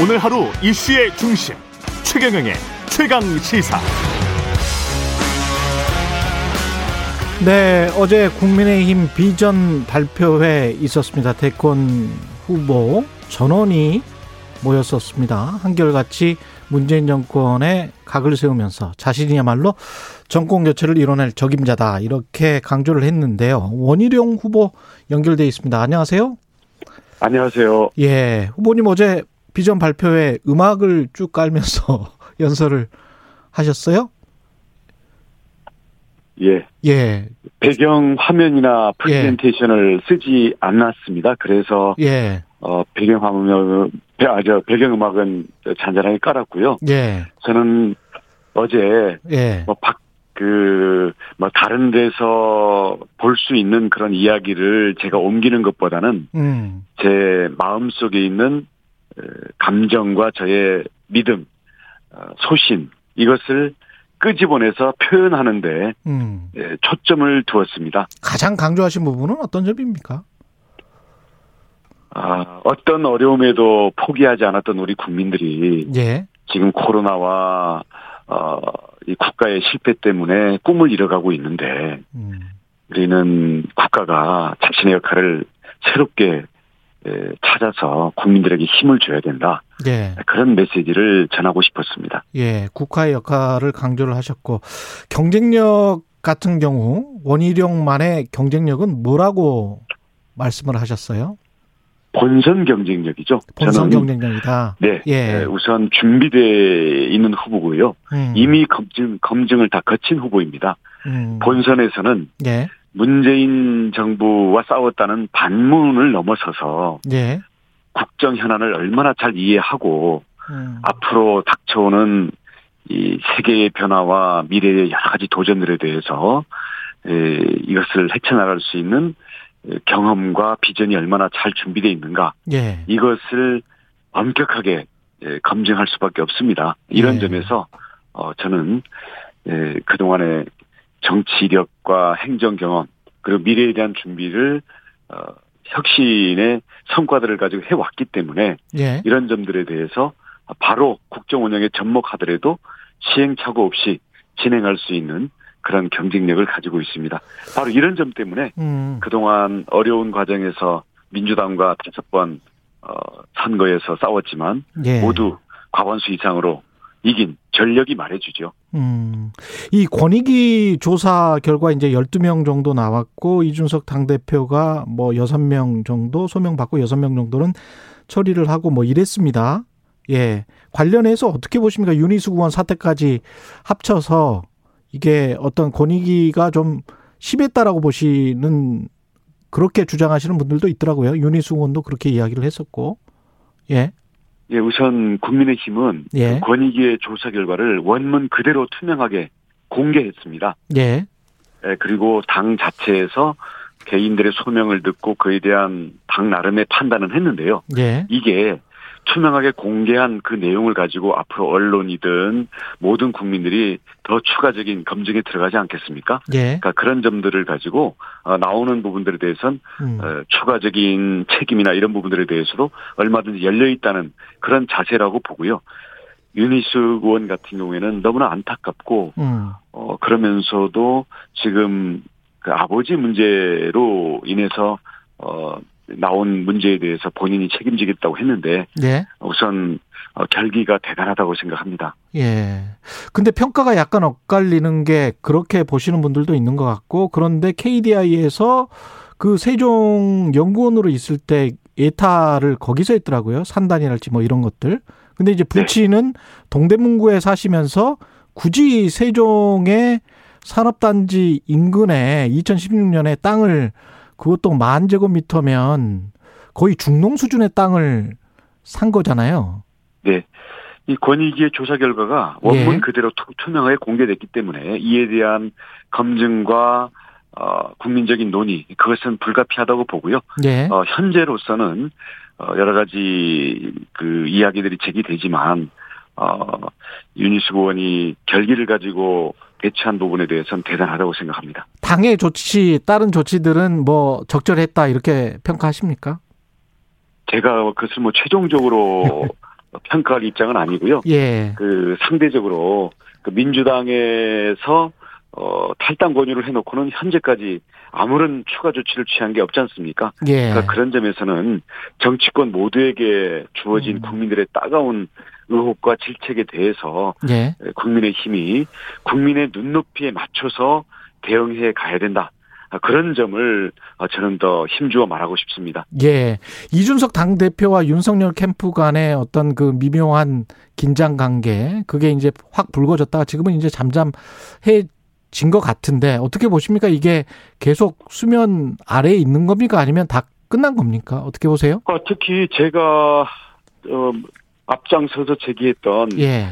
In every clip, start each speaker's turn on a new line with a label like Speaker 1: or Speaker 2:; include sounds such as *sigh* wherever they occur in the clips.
Speaker 1: 오늘 하루 이슈의 중심 최경영의 최강 시사.
Speaker 2: 네, 어제 국민의힘 비전 발표회 있었습니다. 대권 후보 전원이 모였었습니다. 한결같이 문재인 정권에 각을 세우면서 자신이야말로 정권 교체를 이뤄낼 적임자다 이렇게 강조를 했는데요. 원희룡 후보 연결돼 있습니다. 안녕하세요.
Speaker 3: 안녕하세요.
Speaker 2: 예, 후보님 어제 비전 발표회 음악을 쭉 깔면서 *laughs* 연설을 하셨어요?
Speaker 3: 예.
Speaker 2: 예.
Speaker 3: 배경 화면이나 프레젠테이션을 쓰지 않았습니다. 그래서
Speaker 2: 예.
Speaker 3: 어 배경 화면 아저 배경 음악은 잔잔하게 깔았고요.
Speaker 2: 예.
Speaker 3: 저는 어제
Speaker 2: 예.
Speaker 3: 뭐 박 그 뭐 다른 데서 볼 수 있는 그런 이야기를 제가 옮기는 것보다는
Speaker 2: 음.
Speaker 3: 제 마음 속에 있는 어, 감정과 저의 믿음, 어, 소신 이것을 끄집어내서 표현하는데
Speaker 2: 음.
Speaker 3: 예, 초점을 두었습니다.
Speaker 2: 가장 강조하신 부분은 어떤 점입니까?
Speaker 3: 아, 어떤 어려움에도 포기하지 않았던 우리 국민들이
Speaker 2: 예.
Speaker 3: 지금 코로나와 어, 이 국가의 실패 때문에 꿈을 잃어가고 있는데
Speaker 2: 음.
Speaker 3: 우리는 국가가 자신의 역할을 새롭게 에, 찾아서 국민들에게 힘을 줘야 된다.
Speaker 2: 예.
Speaker 3: 그런 메시지를 전하고 싶었습니다.
Speaker 2: 예. 국가의 역할을 강조를 하셨고 경쟁력 같은 경우 원희룡만의 경쟁력은 뭐라고 말씀을 하셨어요?
Speaker 3: 본선 경쟁력이죠.
Speaker 2: 본선 경쟁력이다.
Speaker 3: 네,
Speaker 2: 예.
Speaker 3: 네, 우선 준비돼 있는 후보고요.
Speaker 2: 음.
Speaker 3: 이미 검증 검증을 다 거친 후보입니다.
Speaker 2: 음.
Speaker 3: 본선에서는
Speaker 2: 예.
Speaker 3: 문재인 정부와 싸웠다는 반문을 넘어서서
Speaker 2: 예.
Speaker 3: 국정 현안을 얼마나 잘 이해하고
Speaker 2: 음.
Speaker 3: 앞으로 닥쳐오는 이 세계의 변화와 미래의 여러 가지 도전들에 대해서 에, 이것을 헤쳐나갈 수 있는 경험과 비전이 얼마나 잘 준비되어 있는가
Speaker 2: 예.
Speaker 3: 이것을 엄격하게 예, 검증할 수밖에 없습니다. 이런
Speaker 2: 예.
Speaker 3: 점에서 어, 저는 예, 그동안의 정치력과 행정 경험 그리고 미래에 대한 준비를 어, 혁신의 성과들을 가지고 해왔기 때문에
Speaker 2: 예.
Speaker 3: 이런 점들에 대해서 바로 국정 운영에 접목하더라도 시행착오 없이 진행할 수 있는 그런 경쟁력을 가지고 있습니다. 바로 이런 점 때문에
Speaker 2: 음.
Speaker 3: 그동안 어려운 과정에서 민주당과 다섯 번 어, 선거에서 싸웠지만
Speaker 2: 예.
Speaker 3: 모두 과반수 이상으로 이긴 전력이 말해주죠.
Speaker 2: 음. 이 권익위 조사 결과 이제 12명 정도 나왔고 이준석 당대표가 뭐 6명 정도 소명받고 6명 정도는 처리를 하고 뭐 이랬습니다. 예. 관련해서 어떻게 보십니까? 윤희숙 의원 사태까지 합쳐서 이게 어떤 권익위가 좀 심했다라고 보시는 그렇게 주장하시는 분들도 있더라고요. 윤희숙 의원도 그렇게 이야기를 했었고. 예.
Speaker 3: 예, 우선 국민의힘은
Speaker 2: 예.
Speaker 3: 그 권익위의 조사 결과를 원문 그대로 투명하게 공개했습니다.
Speaker 2: 예.
Speaker 3: 예, 그리고 당 자체에서 개인들의 소명을 듣고 그에 대한 당 나름의 판단은 했는데요.
Speaker 2: 예.
Speaker 3: 이게 투명하게 공개한 그 내용을 가지고 앞으로 언론이든 모든 국민들이 더 추가적인 검증에 들어가지 않겠습니까?
Speaker 2: 예.
Speaker 3: 그러니까 그런 점들을 가지고 어, 나오는 부분들에 대해서는
Speaker 2: 음.
Speaker 3: 어, 추가적인 책임이나 이런 부분들에 대해서도 얼마든지 열려 있다는 그런 자세라고 보고요. 윤희숙 의원 같은 경우에는 너무나 안타깝고
Speaker 2: 음.
Speaker 3: 어 그러면서도 지금 그 아버지 문제로 인해서 어 나온 문제에 대해서 본인이 책임지겠다고 했는데
Speaker 2: 예.
Speaker 3: 우선 어, 결기가 대단하다고 생각합니다.
Speaker 2: 예. 근데 평가가 약간 엇갈리는 게 그렇게 보시는 분들도 있는 것 같고 그런데 KDI에서 그 세종 연구원으로 있을 때 예타를 거기서 했더라고요. 산단이랄지 뭐 이런 것들. 근데 이제 부친은 동대문구에 사시면서 굳이 세종의 산업단지 인근에 2016년에 땅을 그것도 만 제곱미터면 거의 중농 수준의 땅을 산 거잖아요.
Speaker 3: 네. 이 권익위의 조사 결과가 원문
Speaker 2: 예.
Speaker 3: 그대로 투- 투명하게 공개됐기 때문에 이에 대한 검증과 어, 국민적인 논의 그것은 불가피하다고 보고요.
Speaker 2: 예.
Speaker 3: 어, 현재로서는 어, 여러 가지 그 이야기들이 제기되지만 어, 윤희숙 의원이 결기를 가지고 배치한 부분에 대해서는 대단하다고 생각합니다.
Speaker 2: 당의 조치, 다른 조치들은 뭐 적절했다 이렇게 평가하십니까?
Speaker 3: 제가 그것을 뭐 최종적으로 *laughs* 평가할 입장은 아니고요.
Speaker 2: 예.
Speaker 3: 그 상대적으로 그 민주당에서 어 탈당 권유를 해놓고는 현재까지 아무런 추가 조치를 취한 게 없지 않습니까?
Speaker 2: 예.
Speaker 3: 그러니까 그런 점에서는 정치권 모두에게 주어진
Speaker 2: 음.
Speaker 3: 국민들의 따가운 의혹과 질책에 대해서
Speaker 2: 예.
Speaker 3: 국민의 힘이 국민의 눈높이에 맞춰서 대응해 가야 된다. 아, 그런 점을 어, 저는 더 힘주어 말하고 싶습니다.
Speaker 2: 예. 이준석 당대표와 윤석열 캠프 간의 어떤 그 미묘한 긴장 관계, 그게 이제 확 불거졌다가 지금은 이제 잠잠해진 것 같은데, 어떻게 보십니까? 이게 계속 수면 아래에 있는 겁니까? 아니면 다 끝난 겁니까? 어떻게 보세요?
Speaker 3: 아, 특히 제가 어, 앞장서서 제기했던
Speaker 2: 예.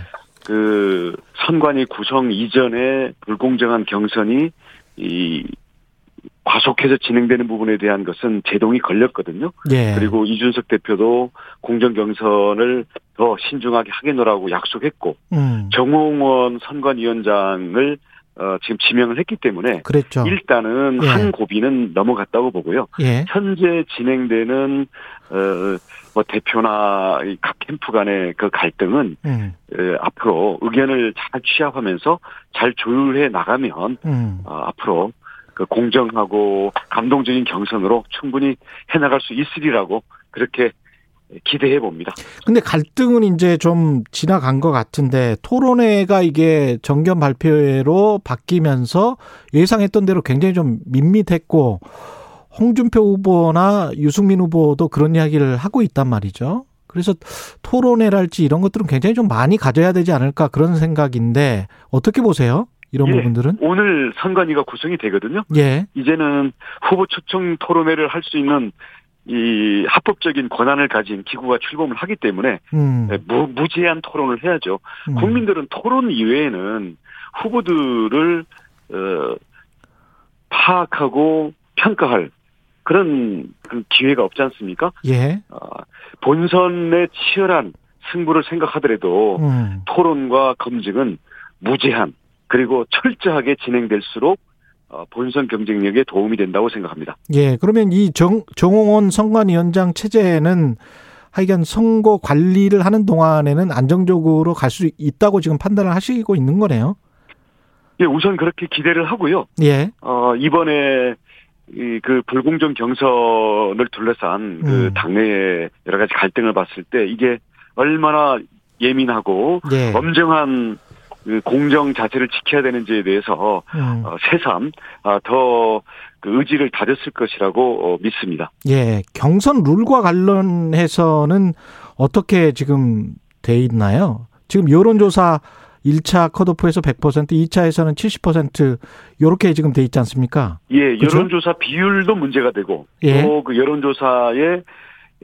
Speaker 3: 그 선관위 구성 이전에 불공정한 경선이 이 과속해서 진행되는 부분에 대한 것은 제동이 걸렸거든요.
Speaker 2: 예.
Speaker 3: 그리고 이준석 대표도 공정 경선을 더 신중하게 하겠노라고 약속했고
Speaker 2: 음.
Speaker 3: 정홍원 선관위원장을 어, 지금 지명을 했기 때문에
Speaker 2: 그랬죠.
Speaker 3: 일단은
Speaker 2: 예.
Speaker 3: 한 고비는 넘어갔다고 보고요.
Speaker 2: 예.
Speaker 3: 현재 진행되는 어 뭐 대표나 이각 캠프 간의 그 갈등은
Speaker 2: 음.
Speaker 3: 에, 앞으로 의견을 잘 취합하면서 잘 조율해 나가면
Speaker 2: 음.
Speaker 3: 어, 앞으로 그 공정하고 감동적인 경선으로 충분히 해나갈 수 있으리라고 그렇게 기대해 봅니다.
Speaker 2: 근데 갈등은 이제 좀 지나간 것 같은데 토론회가 이게 정견 발표회로 바뀌면서 예상했던 대로 굉장히 좀 밋밋했고 홍준표 후보나 유승민 후보도 그런 이야기를 하고 있단 말이죠. 그래서 토론회랄지 이런 것들은 굉장히 좀 많이 가져야 되지 않을까 그런 생각인데 어떻게 보세요? 이런
Speaker 3: 예.
Speaker 2: 부분들은?
Speaker 3: 오늘 선관위가 구성이 되거든요.
Speaker 2: 예.
Speaker 3: 이제는 후보 초청 토론회를 할 수 있는 이 합법적인 권한을 가진 기구가 출범을 하기 때문에
Speaker 2: 음.
Speaker 3: 무, 무제한 토론을 해야죠.
Speaker 2: 음.
Speaker 3: 국민들은 토론 이외에는 후보들을 어, 파악하고 평가할 그런 그 기회가 없지 않습니까?
Speaker 2: 예.
Speaker 3: 어, 본선의 치열한 승부를 생각하더라도
Speaker 2: 음.
Speaker 3: 토론과 검증은 무제한 그리고 철저하게 진행될수록 어, 본선 경쟁력에 도움이 된다고 생각합니다.
Speaker 2: 예, 그러면 이 정, 정홍원 선관위원장 체제는 하여간 선거 관리를 하는 동안에는 안정적으로 갈 수 있다고 지금 판단을 하시고 있는 거네요.
Speaker 3: 예, 우선 그렇게 기대를 하고요.
Speaker 2: 예,
Speaker 3: 어, 이번에 이 그 불공정 경선을 둘러싼 그
Speaker 2: 음.
Speaker 3: 당내의 여러 가지 갈등을 봤을 때 이게 얼마나 예민하고
Speaker 2: 예.
Speaker 3: 엄정한 그 공정 자체를 지켜야 되는지에 대해서
Speaker 2: 음,
Speaker 3: 어, 새삼 아, 더 그 의지를 다졌을 것이라고 어, 믿습니다.
Speaker 2: 예. 경선 룰과 관련해서는 어떻게 지금 돼 있나요? 지금 여론조사 1차 컷오프에서 100%, 2차에서는 70% 요렇게 지금 돼 있지 않습니까?
Speaker 3: 예,
Speaker 2: 그죠?
Speaker 3: 여론조사 비율도 문제가 되고
Speaker 2: 예.
Speaker 3: 또그 여론조사에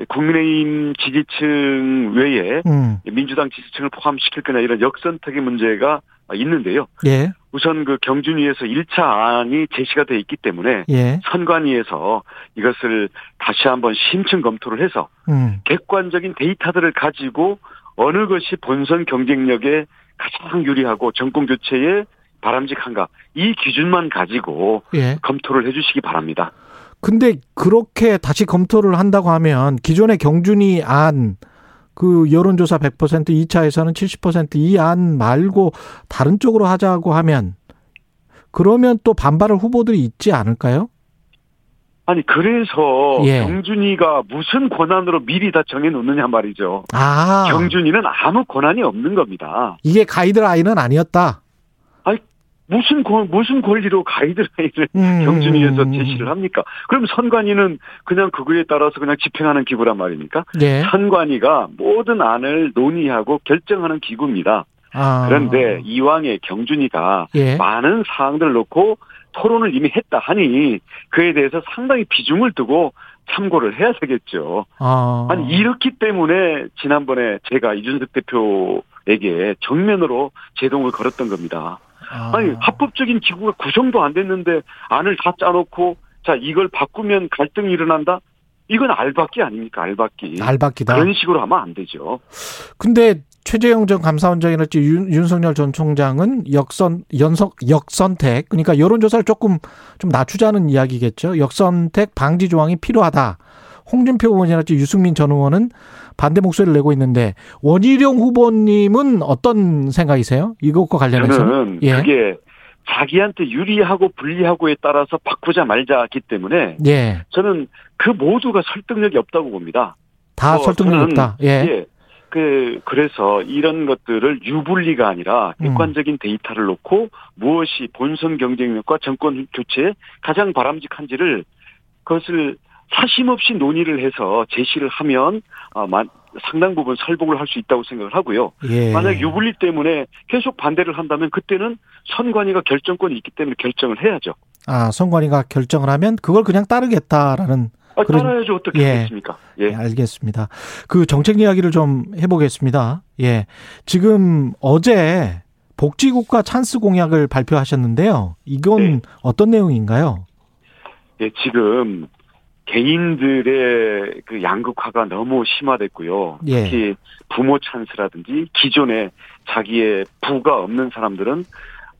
Speaker 3: 국민의힘 지지층 외에
Speaker 2: 음.
Speaker 3: 민주당 지지층을 포함시킬 거냐 이런 역선택의 문제가 있는데요.
Speaker 2: 예.
Speaker 3: 우선 그 경준위에서 1차 안이 제시가 돼 있기 때문에
Speaker 2: 예.
Speaker 3: 선관위에서 이것을 다시 한번 심층 검토를 해서
Speaker 2: 음.
Speaker 3: 객관적인 데이터들을 가지고 어느 것이 본선 경쟁력에 가장 유리하고 정권 교체에 바람직한가 이 기준만 가지고
Speaker 2: 예.
Speaker 3: 검토를 해주시기 바랍니다.
Speaker 2: 근데 그렇게 다시 검토를 한다고 하면 기존의 경준이 안 그 여론조사 100% 2차에서는 70%이 안 말고 다른 쪽으로 하자고 하면 그러면 또 반발할 후보들이 있지 않을까요?
Speaker 3: 아니 그래서
Speaker 2: 예.
Speaker 3: 경준이가 무슨 권한으로 미리 다 정해놓느냐 말이죠.
Speaker 2: 아,
Speaker 3: 경준이는 아무 권한이 없는 겁니다.
Speaker 2: 이게 가이드라인은 아니었다.
Speaker 3: 무슨 권 무슨 권리로 가이드라인을
Speaker 2: 음.
Speaker 3: 경준위에서 제시를 합니까? 그럼 선관위는 그냥 그거에 따라서 그냥 집행하는 기구란 말입니까?
Speaker 2: 예.
Speaker 3: 선관위가 모든 안을 논의하고 결정하는 기구입니다.
Speaker 2: 아.
Speaker 3: 그런데 이왕에 경준위가
Speaker 2: 예.
Speaker 3: 많은 사항들을 놓고 토론을 이미 했다 하니 그에 대해서 상당히 비중을 두고 참고를 해야 되겠죠.
Speaker 2: 아.
Speaker 3: 아니 이렇기 때문에 지난번에 제가 이준석 대표에게 정면으로 제동을 걸었던 겁니다.
Speaker 2: 아.
Speaker 3: 아니 합법적인 기구가 구성도 안 됐는데 안을 다 짜놓고 자 이걸 바꾸면 갈등이 일어난다. 이건 알박기 아닙니까 알박기.
Speaker 2: 알박기다.
Speaker 3: 그런 식으로 하면 안 되죠.
Speaker 2: 근데 최재형 전 감사원장이랄지 윤, 윤석열 전 총장은 역선 연석 역선택 그러니까 여론조사를 조금 좀 낮추자는 이야기겠죠. 역선택 방지 조항이 필요하다. 홍준표 의원이랄지 유승민 전 의원은 반대 목소리를 내고 있는데 원희룡 후보님은 어떤 생각이세요? 이것과 관련해서
Speaker 3: 저는
Speaker 2: 예.
Speaker 3: 그게 자기한테 유리하고 불리하고에 따라서 바꾸자 말자기 때문에
Speaker 2: 예.
Speaker 3: 저는 그 모두가 설득력이 없다고 봅니다.
Speaker 2: 다
Speaker 3: 어,
Speaker 2: 설득력
Speaker 3: 저는,
Speaker 2: 없다. 예.
Speaker 3: 예. 그, 그래서 이런 것들을 유불리가 아니라
Speaker 2: 음.
Speaker 3: 객관적인 데이터를 놓고 무엇이 본선 경쟁력과 정권 교체에 가장 바람직한지를 그것을 사심 없이 논의를 해서 제시를 하면 아, 마- 상당 부분 설복을 할 수 있다고 생각을 하고요.
Speaker 2: 예.
Speaker 3: 만약 유불리 때문에 계속 반대를 한다면 그때는 선관위가 결정권이 있기 때문에 결정을 해야죠.
Speaker 2: 아, 선관위가 결정을 하면 그걸 그냥 따르겠다라는
Speaker 3: 아,
Speaker 2: 그런-
Speaker 3: 따라야죠. 어떻게
Speaker 2: 예.
Speaker 3: 하겠습니까? 예.
Speaker 2: 예, 알겠습니다. 그 정책 이야기를 좀 해보겠습니다. 예. 지금 어제 복지국가 찬스 공약을 발표하셨는데요. 이건
Speaker 3: 네.
Speaker 2: 어떤 내용인가요?
Speaker 3: 예, 지금 개인들의 그 양극화가 너무 심화됐고요.
Speaker 2: 예.
Speaker 3: 특히 부모 찬스라든지 기존에 자기의 부가 없는 사람들은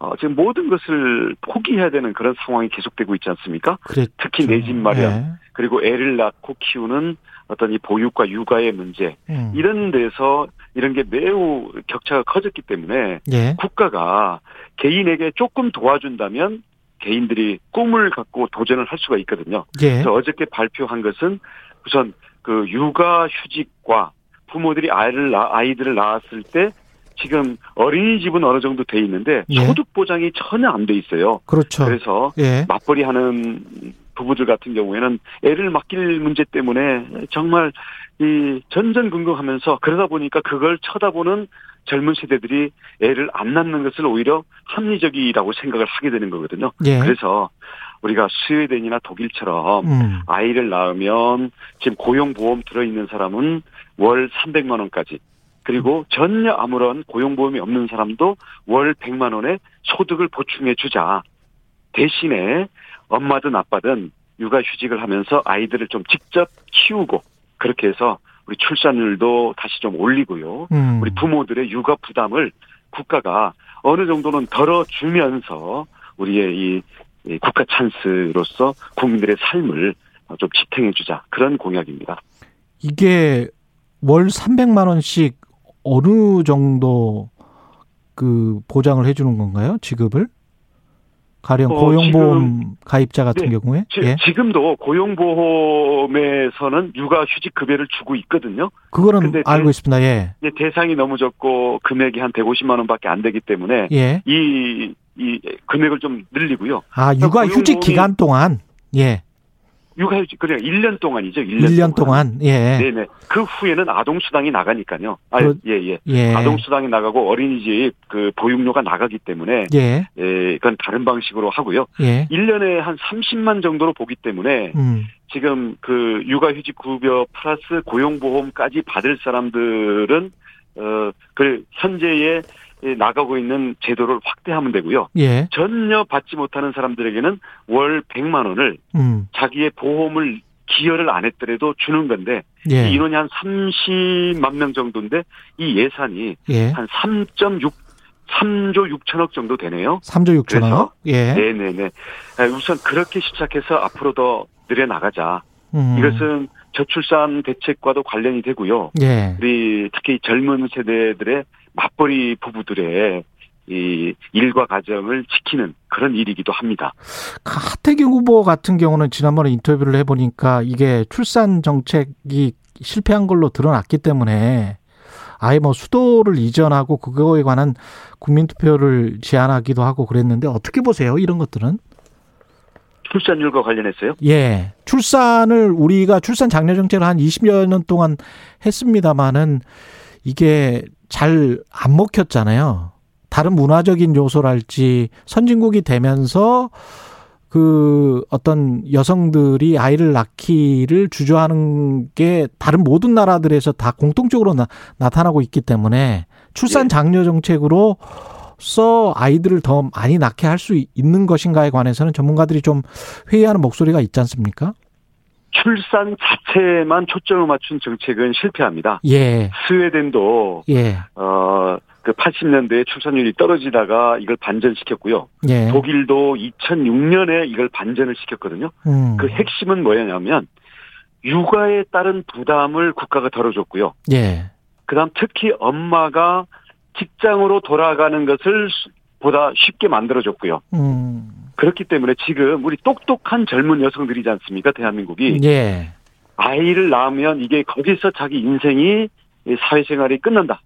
Speaker 3: 어, 지금 모든 것을 포기해야 되는 그런 상황이 계속되고 있지 않습니까?
Speaker 2: 그래.
Speaker 3: 특히 내 집 마련
Speaker 2: 예.
Speaker 3: 그리고 애를 낳고 키우는 어떤 이 보육과 육아의 문제
Speaker 2: 음.
Speaker 3: 이런 데서 이런 게 매우 격차가 커졌기 때문에
Speaker 2: 예.
Speaker 3: 국가가 개인에게 조금 도와준다면 개인들이 꿈을 갖고 도전을 할 수가 있거든요.
Speaker 2: 예.
Speaker 3: 그래서 어저께 발표한 것은 우선 그 육아 휴직과 부모들이 아이를 낳, 아이들을 낳았을 때 지금 어린이집은 어느 정도 돼 있는데
Speaker 2: 예.
Speaker 3: 소득 보장이 전혀 안 돼 있어요.
Speaker 2: 그렇죠.
Speaker 3: 그래서
Speaker 2: 예.
Speaker 3: 맞벌이 하는 부부들 같은 경우에는 애를 맡길 문제 때문에 정말 이 전전긍긍하면서 그러다 보니까 그걸 쳐다보는 젊은 세대들이 애를 안 낳는 것을 오히려 합리적이라고 생각을 하게 되는 거거든요.
Speaker 2: 예.
Speaker 3: 그래서 우리가 스웨덴이나 독일처럼
Speaker 2: 음.
Speaker 3: 아이를 낳으면 지금 고용보험 들어있는 사람은 월 300만 원까지 그리고 전혀 아무런 고용보험이 없는 사람도 월 100만 원의 소득을 보충해 주자. 대신에 엄마든 아빠든 육아휴직을 하면서 아이들을 좀 직접 키우고 그렇게 해서 우리 출산율도 다시 좀 올리고요.
Speaker 2: 음.
Speaker 3: 우리 부모들의 육아 부담을 국가가 어느 정도는 덜어주면서 우리의 이, 이 국가 찬스로서 국민들의 삶을 좀 지탱해주자 그런 공약입니다.
Speaker 2: 이게 월 300만 원씩 어느 정도 그 보장을 해주는 건가요? 지급을? 가령
Speaker 3: 어,
Speaker 2: 고용보험 가입자 같은
Speaker 3: 네.
Speaker 2: 경우에?
Speaker 3: 지,
Speaker 2: 예.
Speaker 3: 금도 고용보험에서는 육아휴직 급여를 주고 있거든요.
Speaker 2: 그거는
Speaker 3: 근데
Speaker 2: 알고
Speaker 3: 대-
Speaker 2: 있습니다. 예.
Speaker 3: 근데 대상이 너무 적고 금액이 한 150만 원밖에 안 되기 때문에
Speaker 2: 예.
Speaker 3: 이, 이 금액을 좀 늘리고요.
Speaker 2: 아, 육아 휴직
Speaker 3: 고용보험이-
Speaker 2: 기간 동안 예.
Speaker 3: 육아휴직 그냥 1년 동안이죠. 1년,
Speaker 2: 1년 동안 예.
Speaker 3: 네네. 그 후에는 아동수당이 나가니까요. 아,
Speaker 2: 그렇-
Speaker 3: 예, 예.
Speaker 2: 예.
Speaker 3: 아동수당이 나가고 어린이집 그 보육료가 나가기 때문에
Speaker 2: 예.
Speaker 3: 예, 그건 다른 방식으로 하고요.
Speaker 2: 예.
Speaker 3: 1년에 한 30만 정도로 보기 때문에
Speaker 2: 음.
Speaker 3: 지금 그 육아휴직 급여 플러스 고용보험까지 받을 사람들은 어그 현재의 예, 나가고 있는 제도를 확대하면 되고요.
Speaker 2: 예.
Speaker 3: 전혀 받지 못하는 사람들에게는 월 100만 원을
Speaker 2: 음.
Speaker 3: 자기의 보험을 기여를 안 했더라도 주는 건데
Speaker 2: 예.
Speaker 3: 이 인원이 한 30만 명 정도인데 이 예산이
Speaker 2: 예.
Speaker 3: 한 3.6 3조 6천억 정도 되네요.
Speaker 2: 3조 6천억.
Speaker 3: 그래서-
Speaker 2: 예.
Speaker 3: 네네네. 아, 우선 그렇게 시작해서 앞으로 더 늘려 나가자.
Speaker 2: 음.
Speaker 3: 이것은 저출산 대책과도 관련이 되고요.
Speaker 2: 예.
Speaker 3: 우리 특히 젊은 세대들의 맞벌이 부부들의 이 일과 가정을 지키는 그런 일이기도 합니다.
Speaker 2: 하태경 후보 같은 경우는 지난번에 인터뷰를 해보니까 이게 출산 정책이 실패한 걸로 드러났기 때문에 아예 뭐 수도를 이전하고 그거에 관한 국민투표를 제안하기도 하고 그랬는데 어떻게 보세요? 이런 것들은?
Speaker 3: 출산율과 관련해서요.
Speaker 2: 예. 출산을 우리가 출산 장려 정책을 한 20여 년 동안 했습니다마는 이게 잘 안 먹혔잖아요. 다른 문화적인 요소랄지 선진국이 되면서 그 어떤 여성들이 아이를 낳기를 주저하는 게 다른 모든 나라들에서 다 공통적으로 나, 나타나고 있기 때문에 출산
Speaker 3: 예.
Speaker 2: 장려 정책으로 써 아이들을 더 많이 낳게 할 수 있는 것인가에 관해서는 전문가들이 좀 회의하는 목소리가 있지 않습니까?
Speaker 3: 출산 자체만 초점을 맞춘 정책은 실패합니다.
Speaker 2: 예,
Speaker 3: 스웨덴도
Speaker 2: 예,
Speaker 3: 어, 그 80년대에 출산율이 떨어지다가 이걸 반전시켰고요.
Speaker 2: 예.
Speaker 3: 독일도 2006년에 이걸 반전을 시켰거든요.
Speaker 2: 음,
Speaker 3: 그 핵심은 뭐였냐면 육아에 따른 부담을 국가가 덜어줬고요.
Speaker 2: 예.
Speaker 3: 그다음 특히 엄마가 직장으로 돌아가는 것을 보다 쉽게 만들어줬고요.
Speaker 2: 음.
Speaker 3: 그렇기 때문에 지금 우리 똑똑한 젊은 여성들이지 않습니까? 대한민국이
Speaker 2: 예.
Speaker 3: 아이를 낳으면 이게 거기서 자기 인생이 이 사회생활이 끝난다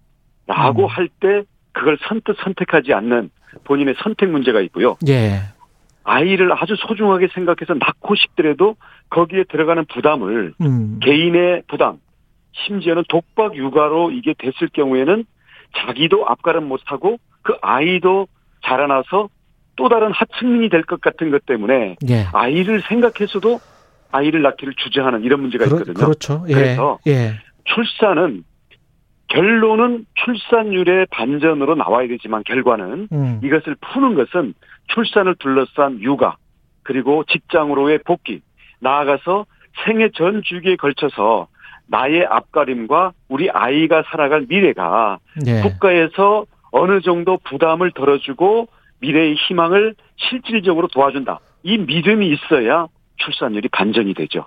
Speaker 3: 라고
Speaker 2: 음.
Speaker 3: 할때 그걸 선뜻 선택하지 않는 본인의 선택 문제가 있고요.
Speaker 2: 예.
Speaker 3: 아이를 아주 소중하게 생각해서 낳고 싶더라도 거기에 들어가는 부담을
Speaker 2: 음.
Speaker 3: 개인의 부담, 심지어는 독박 육아로 이게 됐을 경우에는 자기도 앞가름 못하고 그 아이도 자라나서 또 다른 하층민이 될 것 같은 것 때문에
Speaker 2: 예.
Speaker 3: 아이를 생각해서도 아이를 낳기를 주저하는 이런 문제가 있거든요.
Speaker 2: 그렇죠. 예.
Speaker 3: 그래서
Speaker 2: 예.
Speaker 3: 출산은 결론은 출산율의 반전으로 나와야 되지만 결과는
Speaker 2: 음.
Speaker 3: 이것을 푸는 것은 출산을 둘러싼 육아 그리고 직장으로의 복귀 나아가서 생애 전 주기에 걸쳐서 나의 앞가림과 우리 아이가 살아갈 미래가
Speaker 2: 예.
Speaker 3: 국가에서 어느 정도 부담을 덜어주고 미래의 희망을 실질적으로 도와준다. 이 믿음이 있어야 출산율이 반전이 되죠.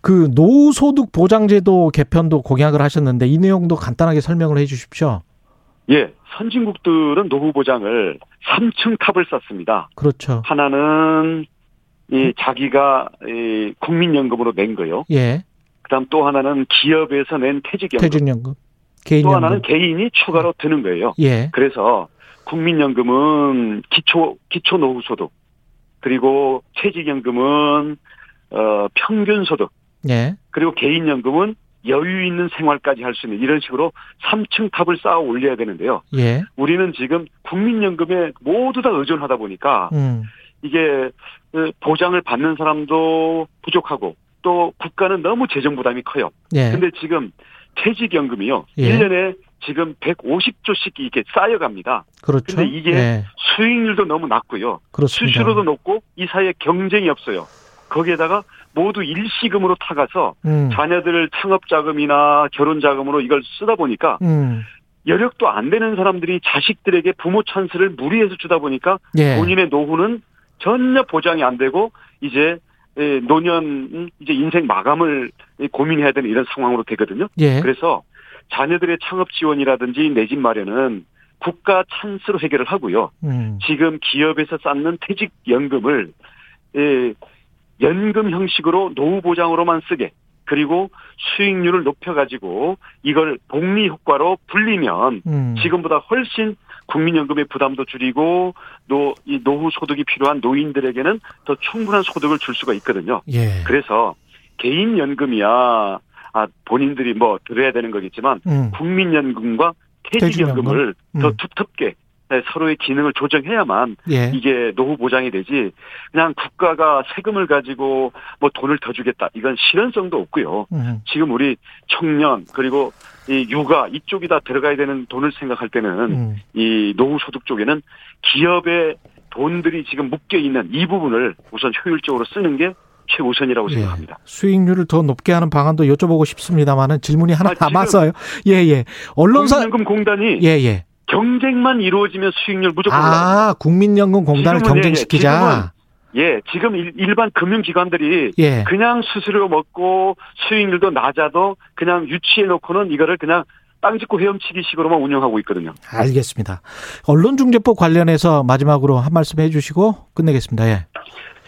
Speaker 2: 그 노후소득 보장제도 개편도 공약을 하셨는데 이 내용도 간단하게 설명을 해 주십시오.
Speaker 3: 예, 선진국들은 노후 보장을 3층 탑을 쌓습니다.
Speaker 2: 그렇죠.
Speaker 3: 하나는 이 자기가 이 국민연금으로 낸 거요.
Speaker 2: 예.
Speaker 3: 그다음 또 하나는 기업에서 낸 퇴직연금.
Speaker 2: 퇴직연금.
Speaker 3: 또
Speaker 2: 개인연금.
Speaker 3: 하나는 개인이 추가로 드는 거예요.
Speaker 2: 예.
Speaker 3: 그래서 국민연금은 기초 기초 노후소득 그리고 퇴직연금은 어 평균 소득
Speaker 2: 예.
Speaker 3: 그리고 개인연금은 여유 있는 생활까지 할 수 있는 이런 식으로 3층 탑을 쌓아 올려야 되는데요.
Speaker 2: 예.
Speaker 3: 우리는 지금 국민연금에 모두 다 의존하다 보니까
Speaker 2: 음.
Speaker 3: 이게 그 보장을 받는 사람도 부족하고 또 국가는 너무 재정 부담이 커요.
Speaker 2: 예.
Speaker 3: 근데 지금 퇴직연금이요.
Speaker 2: 예.
Speaker 3: 1년에 지금 150조씩 이게 쌓여갑니다.
Speaker 2: 그렇죠.
Speaker 3: 근데 이게
Speaker 2: 예.
Speaker 3: 수익률도 너무 낮고요.
Speaker 2: 그렇습니다.
Speaker 3: 수수료도 높고 이 사이에 경쟁이 없어요. 거기에다가 모두 일시금으로 타가서
Speaker 2: 음.
Speaker 3: 자녀들 창업 자금이나 결혼 자금으로 이걸 쓰다 보니까
Speaker 2: 음.
Speaker 3: 여력도 안 되는 사람들이 자식들에게 부모 찬스를 무리해서 주다 보니까
Speaker 2: 예.
Speaker 3: 본인의 노후는 전혀 보장이 안 되고 이제 에, 노년 이제 인생 마감을 고민해야 되는 이런 상황으로 되거든요.
Speaker 2: 예.
Speaker 3: 그래서 자녀들의 창업 지원이라든지 내 집 마련은 국가 찬스로 해결을 하고요.
Speaker 2: 음.
Speaker 3: 지금 기업에서 쌓는 퇴직 연금을 에, 연금 형식으로 노후 보장으로만 쓰게 그리고 수익률을 높여가지고 이걸 복리 효과로 불리면
Speaker 2: 음.
Speaker 3: 지금보다 훨씬 국민연금의 부담도 줄이고 또이 노후 소득이 필요한 노인들에게는 더 충분한 소득을 줄 수가 있거든요.
Speaker 2: 예.
Speaker 3: 그래서 개인 연금이야 아 본인들이 뭐 들어야 되는 거겠지만
Speaker 2: 음.
Speaker 3: 국민연금과 퇴직연금을
Speaker 2: 퇴직연금?
Speaker 3: 더
Speaker 2: 음.
Speaker 3: 두텁게 네, 서로의 기능을 조정해야만
Speaker 2: 예.
Speaker 3: 이게 노후 보장이 되지 그냥 국가가 세금을 가지고 뭐 돈을 더 주겠다 이건 실현성도 없고요.
Speaker 2: 음.
Speaker 3: 지금 우리 청년 그리고 이 육아 이쪽이 다 들어가야 되는 돈을 생각할 때는
Speaker 2: 음.
Speaker 3: 이 노후 소득 쪽에는 기업의 돈들이 지금 묶여 있는 이 부분을 우선 효율적으로 쓰는 게 최우선이라고
Speaker 2: 예.
Speaker 3: 생각합니다.
Speaker 2: 수익률을 더 높게 하는 방안도 여쭤보고 싶습니다만은 질문이 하나
Speaker 3: 아,
Speaker 2: 남았어요. 예, 예. 언론사
Speaker 3: 국민연금공단이
Speaker 2: 예, 예.
Speaker 3: 경쟁만 이루어지면 수익률 무조건.
Speaker 2: 아, 국민연금 공단을
Speaker 3: 지금은, 예, 예.
Speaker 2: 경쟁시키자.
Speaker 3: 예, 지금 일- 일반 금융기관들이
Speaker 2: 예.
Speaker 3: 그냥 수수료 먹고 수익률도 낮아도 그냥 유치해 놓고는 이거를 그냥 땅 짓고 헤엄치기 식으로만 운영하고 있거든요.
Speaker 2: 알겠습니다. 언론중재법 관련해서 마지막으로 한 말씀 해주시고 끝내겠습니다. 예.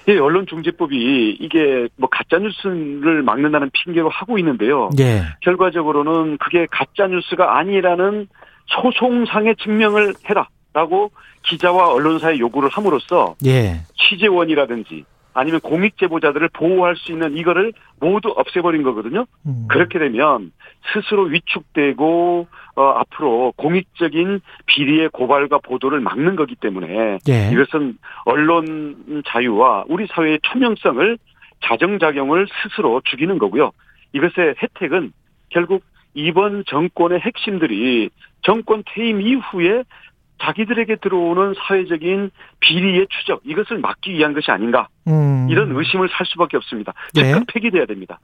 Speaker 3: 예, 언론중재법이 이게 뭐 가짜뉴스를 막는다는 핑계로 하고 있는데요.
Speaker 2: 예.
Speaker 3: 결과적으로는 그게 가짜뉴스가 아니라는 소송상의 증명을 해라라고 기자와 언론사에 요구를 함으로써
Speaker 2: 예.
Speaker 3: 취재원이라든지 아니면 공익 제보자들을 보호할 수 있는 이거를 모두 없애버린 거거든요.
Speaker 2: 음.
Speaker 3: 그렇게 되면 스스로 위축되고 어, 앞으로 공익적인 비리의 고발과 보도를 막는 거기 때문에
Speaker 2: 예.
Speaker 3: 이것은 언론 자유와 우리 사회의 투명성을 자정작용을 스스로 죽이는 거고요. 이것의 혜택은 결국 이번 정권의 핵심들이 정권 퇴임 이후에 자기들에게 들어오는 사회적인 비리의 추적 이것을 막기 위한 것이 아닌가
Speaker 2: 음.
Speaker 3: 이런 의심을 살 수밖에 없습니다.
Speaker 2: 네.
Speaker 3: 즉각 폐기돼야 됩니다.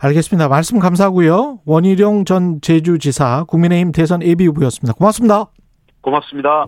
Speaker 2: 알겠습니다. 말씀 감사하고요. 원희룡 전 제주지사 국민의힘 대선 예비 후보였습니다. 고맙습니다.
Speaker 3: 고맙습니다.